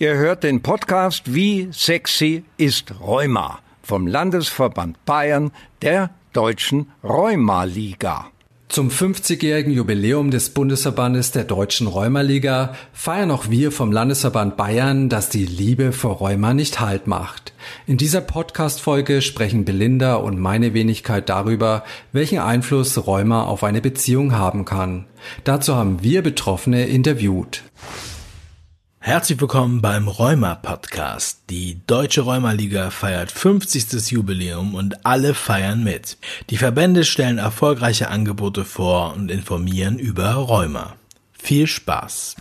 Ihr hört den Podcast Wie sexy ist Rheuma vom Landesverband Bayern der Deutschen Rheumaliga. Zum 50-jährigen Jubiläum des Bundesverbandes der Deutschen Rheumaliga feiern auch wir vom Landesverband Bayern, dass die Liebe vor Rheuma nicht Halt macht. In dieser Podcast-Folge sprechen Belinda und meine Wenigkeit darüber, welchen Einfluss Rheuma auf eine Beziehung haben kann. Dazu haben wir Betroffene interviewt. Herzlich willkommen beim Rheuma Podcast. Die Deutsche Rheuma Liga feiert 50. Jubiläum und alle feiern mit. Die Verbände stellen erfolgreiche Angebote vor und informieren über Rheuma. Viel Spaß!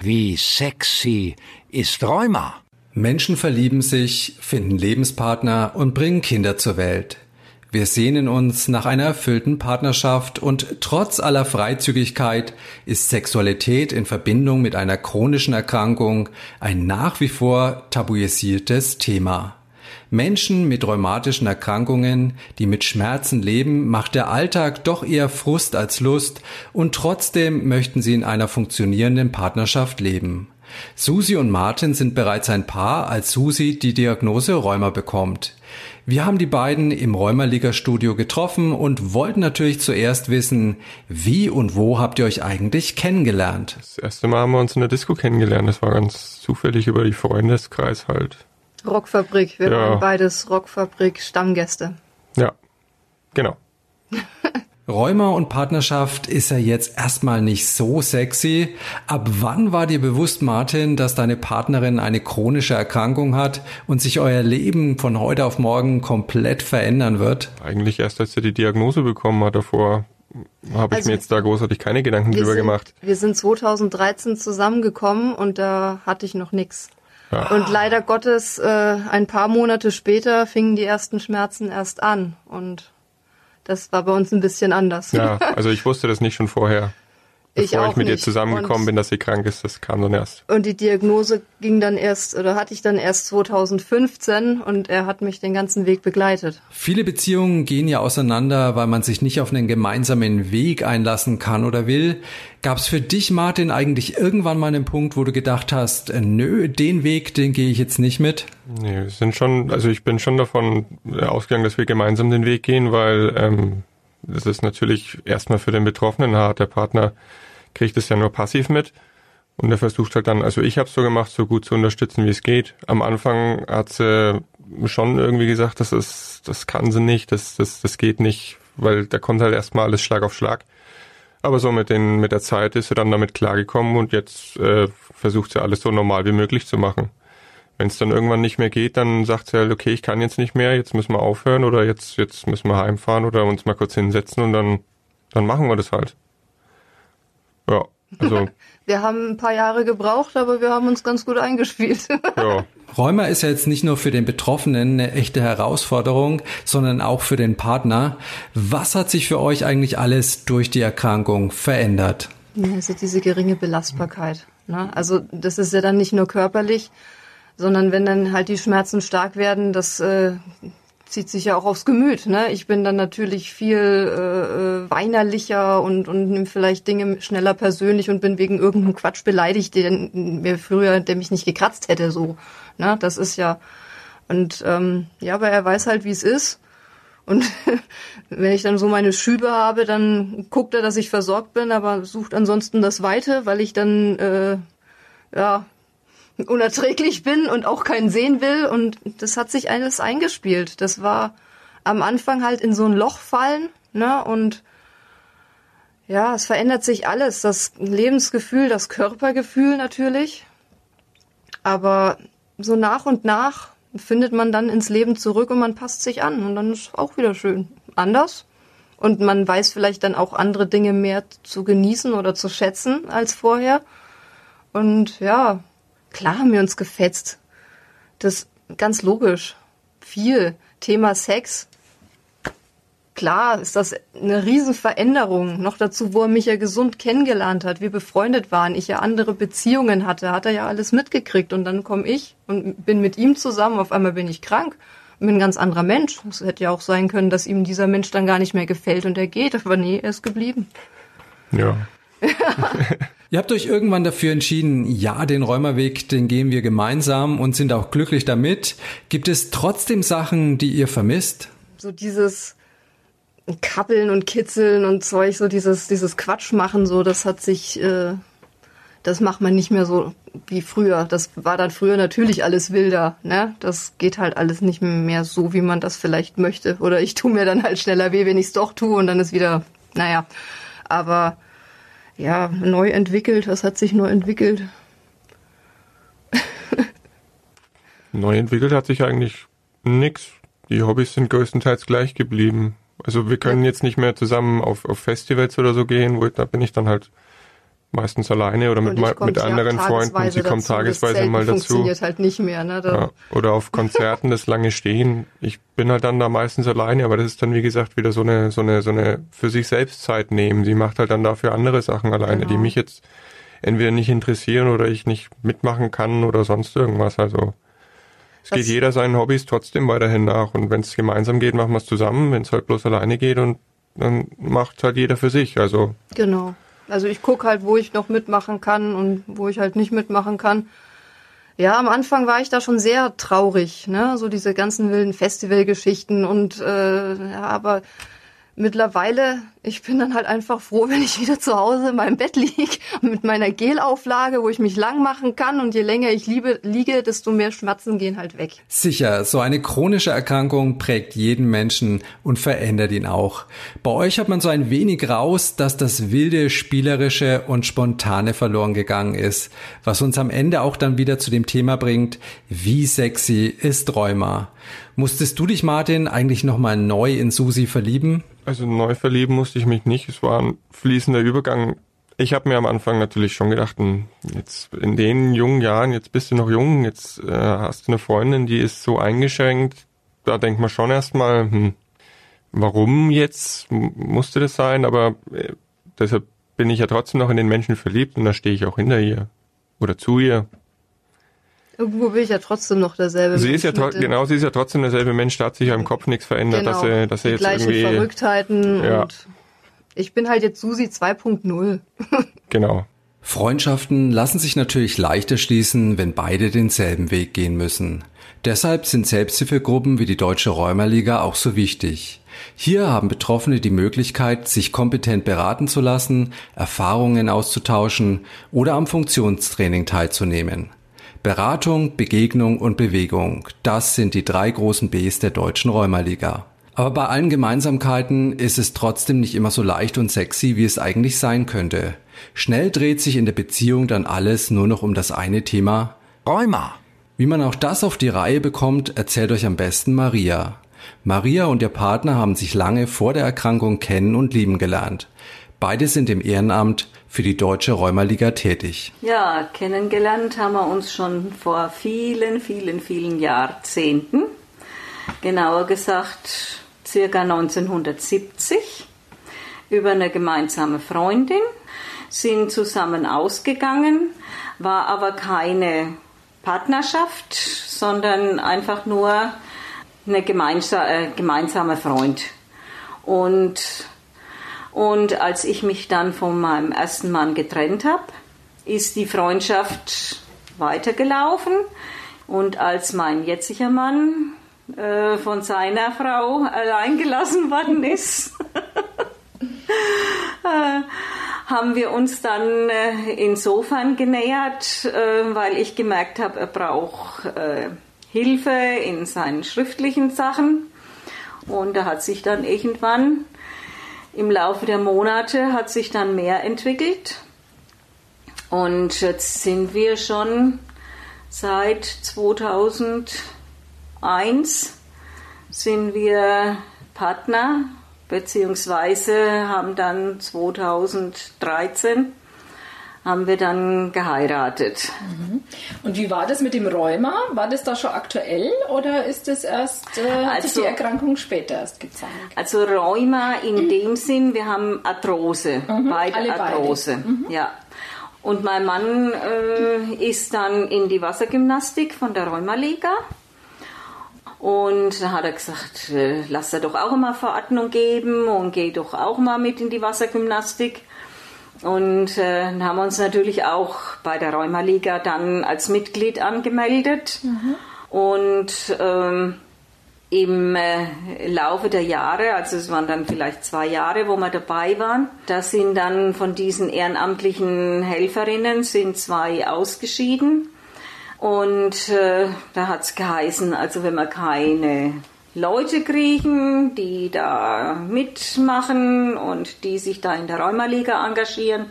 Wie sexy ist Rheuma? Menschen verlieben sich, finden Lebenspartner und bringen Kinder zur Welt. Wir sehnen uns nach einer erfüllten Partnerschaft und trotz aller Freizügigkeit ist Sexualität in Verbindung mit einer chronischen Erkrankung ein nach wie vor tabuisiertes Thema. Menschen mit rheumatischen Erkrankungen, die mit Schmerzen leben, macht der Alltag doch eher Frust als Lust und trotzdem möchten sie in einer funktionierenden Partnerschaft leben. Susi und Martin sind bereits ein Paar, als Susi die Diagnose Rheuma bekommt. Wir haben die beiden im Rheumaliga-Studio getroffen und wollten natürlich zuerst wissen, wie und wo habt ihr euch eigentlich kennengelernt? Das erste Mal haben wir uns in der Disco kennengelernt. Das war ganz zufällig über die Freundeskreis halt. Rockfabrik. Wir ja. waren beides Rockfabrik-Stammgäste. Ja, genau. Rheuma und Partnerschaft ist ja jetzt erstmal nicht so sexy. Ab wann war dir bewusst, Martin, dass deine Partnerin eine chronische Erkrankung hat und sich euer Leben von heute auf morgen komplett verändern wird? Eigentlich erst, als er die Diagnose bekommen hat. Davor habe ich also, mir jetzt da großartig keine Gedanken drüber sind, gemacht. Wir sind 2013 zusammengekommen und da hatte ich noch nichts. Ja. Und leider Gottes, äh, ein paar Monate später fingen die ersten Schmerzen erst an und das war bei uns ein bisschen anders. Ja, also ich wusste das nicht schon vorher. Ich Bevor ich, ich mit nicht. ihr zusammengekommen und bin, dass sie krank ist, das kam dann erst. Und die Diagnose ging dann erst, oder hatte ich dann erst 2015 und er hat mich den ganzen Weg begleitet. Viele Beziehungen gehen ja auseinander, weil man sich nicht auf einen gemeinsamen Weg einlassen kann oder will. Gab es für dich, Martin, eigentlich irgendwann mal einen Punkt, wo du gedacht hast, äh, nö, den Weg, den gehe ich jetzt nicht mit? Nee, wir sind schon, also ich bin schon davon ausgegangen, dass wir gemeinsam den Weg gehen, weil ähm, das ist natürlich erstmal für den Betroffenen hart. Der Partner kriegt es ja nur passiv mit. Und er versucht halt dann, also ich habe es so gemacht, so gut zu unterstützen, wie es geht. Am Anfang hat sie schon irgendwie gesagt, das ist, das kann sie nicht, das, das, das geht nicht, weil da kommt halt erstmal alles Schlag auf Schlag. Aber so mit den, mit der Zeit ist sie dann damit klargekommen und jetzt äh, versucht sie alles so normal wie möglich zu machen. Wenn es dann irgendwann nicht mehr geht, dann sagt sie halt, okay, ich kann jetzt nicht mehr, jetzt müssen wir aufhören oder jetzt, jetzt müssen wir heimfahren oder uns mal kurz hinsetzen und dann, dann machen wir das halt. Ja, also. wir haben ein paar Jahre gebraucht, aber wir haben uns ganz gut eingespielt. ja. Rheuma ist ja jetzt nicht nur für den Betroffenen eine echte Herausforderung, sondern auch für den Partner. Was hat sich für euch eigentlich alles durch die Erkrankung verändert? Ja, also diese geringe Belastbarkeit. Ne? Also das ist ja dann nicht nur körperlich, sondern wenn dann halt die Schmerzen stark werden, das äh, zieht sich ja auch aufs Gemüt. Ne? Ich bin dann natürlich viel äh, äh, weinerlicher und, und nehme vielleicht Dinge schneller persönlich und bin wegen irgendeinem Quatsch beleidigt, den mir früher, der mich nicht gekratzt hätte. So, ne? Das ist ja und ähm, ja, aber er weiß halt, wie es ist. Und wenn ich dann so meine Schübe habe, dann guckt er, dass ich versorgt bin, aber sucht ansonsten das Weite, weil ich dann äh, ja unerträglich bin und auch keinen sehen will. Und das hat sich alles eingespielt. Das war am Anfang halt in so ein Loch fallen, ne? Und ja, es verändert sich alles. Das Lebensgefühl, das Körpergefühl natürlich. Aber so nach und nach findet man dann ins Leben zurück und man passt sich an. Und dann ist auch wieder schön. Anders. Und man weiß vielleicht dann auch andere Dinge mehr zu genießen oder zu schätzen als vorher. Und ja, Klar haben wir uns gefetzt. Das ganz logisch. Viel. Thema Sex. Klar ist das eine Riesenveränderung. Noch dazu, wo er mich ja gesund kennengelernt hat, wir befreundet waren, ich ja andere Beziehungen hatte, hat er ja alles mitgekriegt. Und dann komme ich und bin mit ihm zusammen, auf einmal bin ich krank. bin ein ganz anderer Mensch. Es hätte ja auch sein können, dass ihm dieser Mensch dann gar nicht mehr gefällt und er geht, aber nee, er ist geblieben. Ja. Ihr habt euch irgendwann dafür entschieden, ja, den Räumerweg, den gehen wir gemeinsam und sind auch glücklich damit. Gibt es trotzdem Sachen, die ihr vermisst? So dieses Kappeln und Kitzeln und Zeug, so dieses, dieses Quatsch machen, so, das hat sich, äh, das macht man nicht mehr so wie früher. Das war dann früher natürlich alles wilder, ne? Das geht halt alles nicht mehr so, wie man das vielleicht möchte. Oder ich tue mir dann halt schneller weh, wenn ich es doch tue und dann ist wieder, naja. Aber ja, neu entwickelt, was hat sich neu entwickelt? neu entwickelt hat sich eigentlich nix. Die Hobbys sind größtenteils gleich geblieben. Also wir können jetzt nicht mehr zusammen auf, auf Festivals oder so gehen, wo da bin ich dann halt meistens alleine oder mit, mit anderen Freunden. Sie kommen tagesweise mal dazu. funktioniert halt nicht mehr. Ne? Ja, oder auf Konzerten das lange Stehen. Ich bin halt dann da meistens alleine, aber das ist dann wie gesagt wieder so eine so eine so eine für sich selbst Zeit nehmen. Sie macht halt dann dafür andere Sachen alleine, genau. die mich jetzt entweder nicht interessieren oder ich nicht mitmachen kann oder sonst irgendwas. Also es geht jeder seinen Hobbys trotzdem weiterhin nach und wenn es gemeinsam geht, machen wir es zusammen. Wenn es halt bloß alleine geht und dann macht halt jeder für sich. Also genau. Also ich gucke halt, wo ich noch mitmachen kann und wo ich halt nicht mitmachen kann. Ja, am Anfang war ich da schon sehr traurig, ne? So diese ganzen wilden Festivalgeschichten und äh, ja, aber mittlerweile, ich bin dann halt einfach froh, wenn ich wieder zu Hause in meinem Bett lieg mit meiner Gelauflage, wo ich mich lang machen kann und je länger ich liebe, liege, desto mehr Schmerzen gehen halt weg. Sicher, so eine chronische Erkrankung prägt jeden Menschen und verändert ihn auch. Bei euch hat man so ein wenig raus, dass das wilde, spielerische und spontane verloren gegangen ist, was uns am Ende auch dann wieder zu dem Thema bringt, wie sexy ist Rheuma. Musstest du dich, Martin, eigentlich nochmal neu in Susi verlieben? Also neu verlieben musste ich mich nicht. Es war ein fließender Übergang. Ich habe mir am Anfang natürlich schon gedacht, hm, jetzt in den jungen Jahren, jetzt bist du noch jung, jetzt äh, hast du eine Freundin, die ist so eingeschränkt. Da denkt man schon erstmal, hm, warum jetzt musste das sein? Aber äh, deshalb bin ich ja trotzdem noch in den Menschen verliebt und da stehe ich auch hinter ihr oder zu ihr. Irgendwo bin ich ja trotzdem noch derselbe sie Mensch. Ist ja genau, sie ist ja trotzdem derselbe Mensch, da hat sich ja im Kopf nichts verändert, genau, dass er, dass er jetzt gleichen irgendwie. Verrücktheiten ja. und ich bin halt jetzt Susi 2.0. genau. Freundschaften lassen sich natürlich leichter schließen, wenn beide denselben Weg gehen müssen. Deshalb sind Selbsthilfegruppen wie die Deutsche Räumerliga auch so wichtig. Hier haben Betroffene die Möglichkeit, sich kompetent beraten zu lassen, Erfahrungen auszutauschen oder am Funktionstraining teilzunehmen. Beratung, Begegnung und Bewegung, das sind die drei großen Bs der deutschen Rheumaliga. Aber bei allen Gemeinsamkeiten ist es trotzdem nicht immer so leicht und sexy, wie es eigentlich sein könnte. Schnell dreht sich in der Beziehung dann alles nur noch um das eine Thema Rheuma. Wie man auch das auf die Reihe bekommt, erzählt euch am besten Maria. Maria und ihr Partner haben sich lange vor der Erkrankung kennen und lieben gelernt. Beide sind im Ehrenamt für die Deutsche Rheumaliga tätig. Ja, kennengelernt haben wir uns schon vor vielen, vielen, vielen Jahrzehnten. Genauer gesagt, circa 1970 über eine gemeinsame Freundin, sind zusammen ausgegangen, war aber keine Partnerschaft, sondern einfach nur eine äh, gemeinsame Freund. Und und als ich mich dann von meinem ersten Mann getrennt habe, ist die Freundschaft weitergelaufen. Und als mein jetziger Mann äh, von seiner Frau allein gelassen worden ist, äh, haben wir uns dann äh, insofern genähert, äh, weil ich gemerkt habe, er braucht äh, Hilfe in seinen schriftlichen Sachen. Und er hat sich dann irgendwann im Laufe der Monate hat sich dann mehr entwickelt. Und jetzt sind wir schon seit 2001 sind wir Partner, beziehungsweise haben dann 2013 haben wir dann geheiratet. Mhm. Und wie war das mit dem Rheuma? War das da schon aktuell oder ist das erst, äh, hat also, sich die Erkrankung später erst gezeigt? Also Rheuma in dem Sinn, wir haben Arthrose, mhm, beide Arthrose, beide. Mhm. ja. Und mein Mann äh, ist dann in die Wassergymnastik von der Rheumaliga. Und da hat er gesagt, äh, lass er doch auch mal Verordnung geben und geh doch auch mal mit in die Wassergymnastik. Und äh, haben wir uns natürlich auch bei der Rheumaliga dann als Mitglied angemeldet. Mhm. Und ähm, im äh, Laufe der Jahre, also es waren dann vielleicht zwei Jahre, wo wir dabei waren, da sind dann von diesen ehrenamtlichen Helferinnen sind zwei ausgeschieden. Und äh, da hat es geheißen, also wenn wir keine Leute kriegen, die da mitmachen und die sich da in der Rheumaliga engagieren,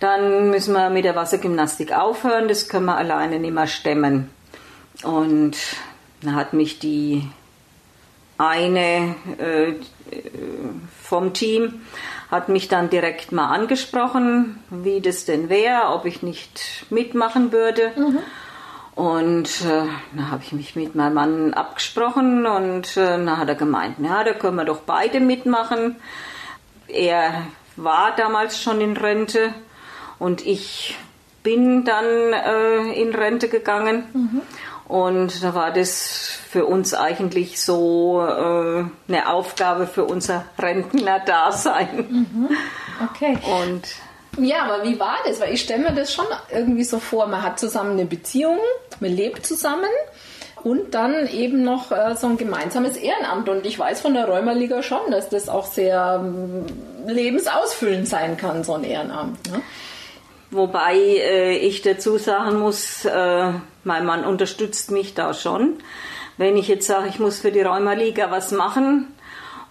dann müssen wir mit der Wassergymnastik aufhören. Das können wir alleine nicht mehr stemmen. Und da hat mich die eine äh, vom Team hat mich dann direkt mal angesprochen, wie das denn wäre, ob ich nicht mitmachen würde. Mhm. Und äh, da habe ich mich mit meinem Mann abgesprochen und äh, dann hat er gemeint, ja, da können wir doch beide mitmachen. Er war damals schon in Rente und ich bin dann äh, in Rente gegangen. Mhm. Und da war das für uns eigentlich so äh, eine Aufgabe für unser Rentner-Dasein. Mhm. Okay. Und ja, aber wie war das? Weil ich stelle mir das schon irgendwie so vor, man hat zusammen eine Beziehung, man lebt zusammen und dann eben noch äh, so ein gemeinsames Ehrenamt. Und ich weiß von der Rheumaliga schon, dass das auch sehr ähm, lebensausfüllend sein kann, so ein Ehrenamt. Ne? Wobei äh, ich dazu sagen muss, äh, mein Mann unterstützt mich da schon. Wenn ich jetzt sage, ich muss für die Rheumaliga was machen,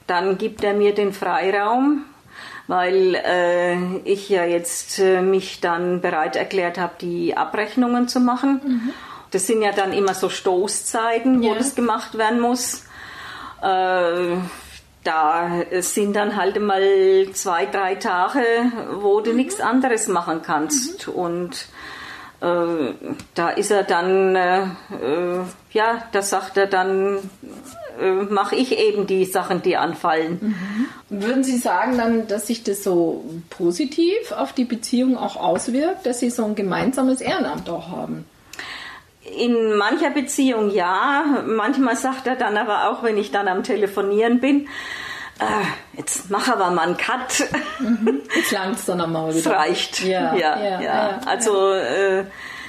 dann gibt er mir den Freiraum weil äh, ich ja jetzt äh, mich dann bereit erklärt habe, die Abrechnungen zu machen. Mhm. Das sind ja dann immer so Stoßzeiten, wo ja. das gemacht werden muss. Äh, da sind dann halt mal zwei, drei Tage, wo du mhm. nichts anderes machen kannst. Mhm. Und äh, da ist er dann, äh, äh ja, da sagt er dann, äh, mache ich eben die Sachen, die anfallen. Mhm. Würden Sie sagen dann, dass sich das so positiv auf die Beziehung auch auswirkt, dass Sie so ein gemeinsames Ehrenamt auch haben? In mancher Beziehung ja. Manchmal sagt er dann aber auch, wenn ich dann am Telefonieren bin, äh, jetzt mach aber mal einen Cut. Mhm. Jetzt langt es dann einmal wieder. Es reicht. Ja, ja, ja. ja. Also äh,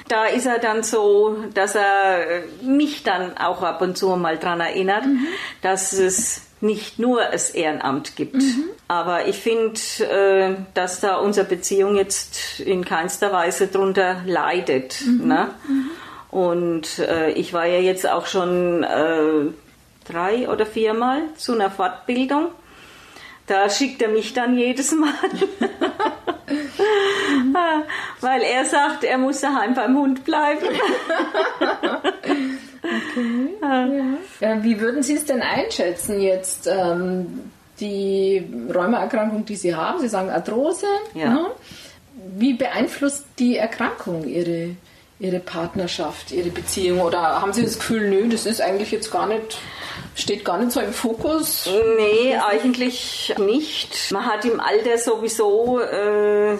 da ist er dann so, dass er mich dann auch ab und zu mal daran erinnert, mhm. dass es nicht nur das Ehrenamt gibt. Mhm. Aber ich finde, äh, dass da unsere Beziehung jetzt in keinster Weise drunter leidet. Mhm. Ne? Mhm. Und äh, ich war ja jetzt auch schon äh, drei oder viermal zu einer Fortbildung. Da schickt er mich dann jedes Mal. Weil er sagt, er muss daheim beim Hund bleiben. okay. Ja. Wie würden Sie es denn einschätzen jetzt? Ähm, die Rheumaerkrankung, die Sie haben, Sie sagen Arthrose. Ja. Ne? Wie beeinflusst die Erkrankung Ihre, Ihre Partnerschaft, Ihre Beziehung? Oder haben Sie das Gefühl, nö, das ist eigentlich jetzt gar nicht steht gar nicht so im Fokus? Nee, eigentlich nicht. Man hat im Alter sowieso, äh,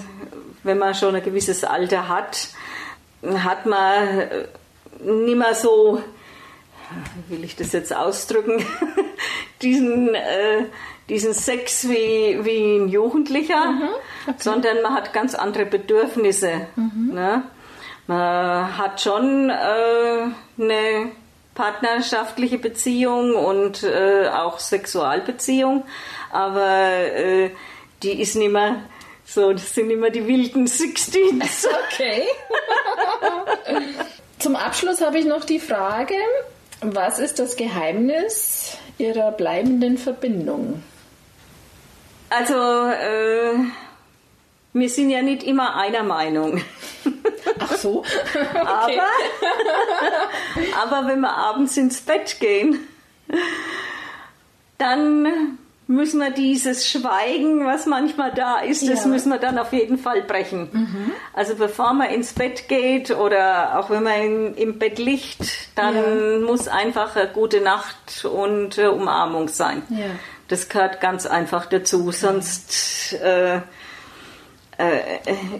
wenn man schon ein gewisses Alter hat, hat man nicht mehr so, wie will ich das jetzt ausdrücken, diesen, äh, diesen Sex wie, wie ein Jugendlicher, mhm, okay. sondern man hat ganz andere Bedürfnisse. Mhm. Ne? Man hat schon äh, eine partnerschaftliche Beziehung und äh, auch Sexualbeziehung, aber äh, die ist nicht mehr so, das sind immer die wilden Sixteens. Okay. Zum Abschluss habe ich noch die Frage, was ist das Geheimnis Ihrer bleibenden Verbindung? Also, äh, wir sind ja nicht immer einer Meinung. Ach so. Okay. Aber, aber wenn wir abends ins Bett gehen, dann müssen wir dieses Schweigen, was manchmal da ist, das müssen wir dann auf jeden Fall brechen. Mhm. Also bevor man ins Bett geht oder auch wenn man im Bett liegt, dann ja. muss einfach eine gute Nacht und äh, Umarmung sein. Ja. Das gehört ganz einfach dazu, sonst äh, äh,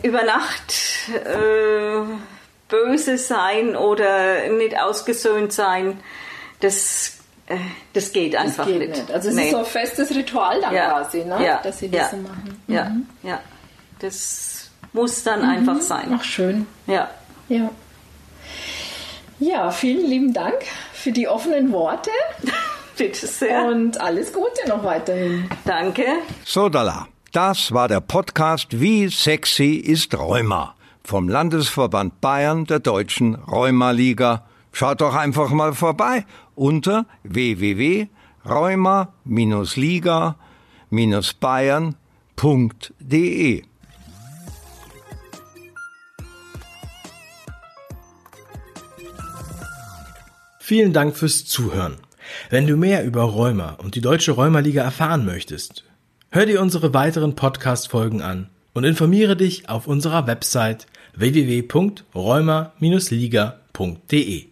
über Nacht äh, böse sein oder nicht ausgesöhnt sein, das äh, das geht einfach das geht nicht. nicht. Also es nee. ist so ein festes Ritual dann ja. quasi, ne? Ja. dass sie das so machen. Mhm. Ja, ja. Das muss dann mhm. einfach sein. Ach, schön. Ja. Ja. Ja, vielen lieben Dank für die offenen Worte. Bitte sehr. Und alles Gute noch weiterhin. Danke. Sodala. Das war der Podcast Wie sexy ist Rheuma vom Landesverband Bayern der Deutschen Rheumaliga. Schaut doch einfach mal vorbei unter www.rheuma-liga-bayern.de. Vielen Dank fürs Zuhören. Wenn du mehr über Rheuma und die Deutsche Rheumaliga erfahren möchtest, hör dir unsere weiteren Podcast-Folgen an und informiere dich auf unserer Website www.rheuma-liga.de.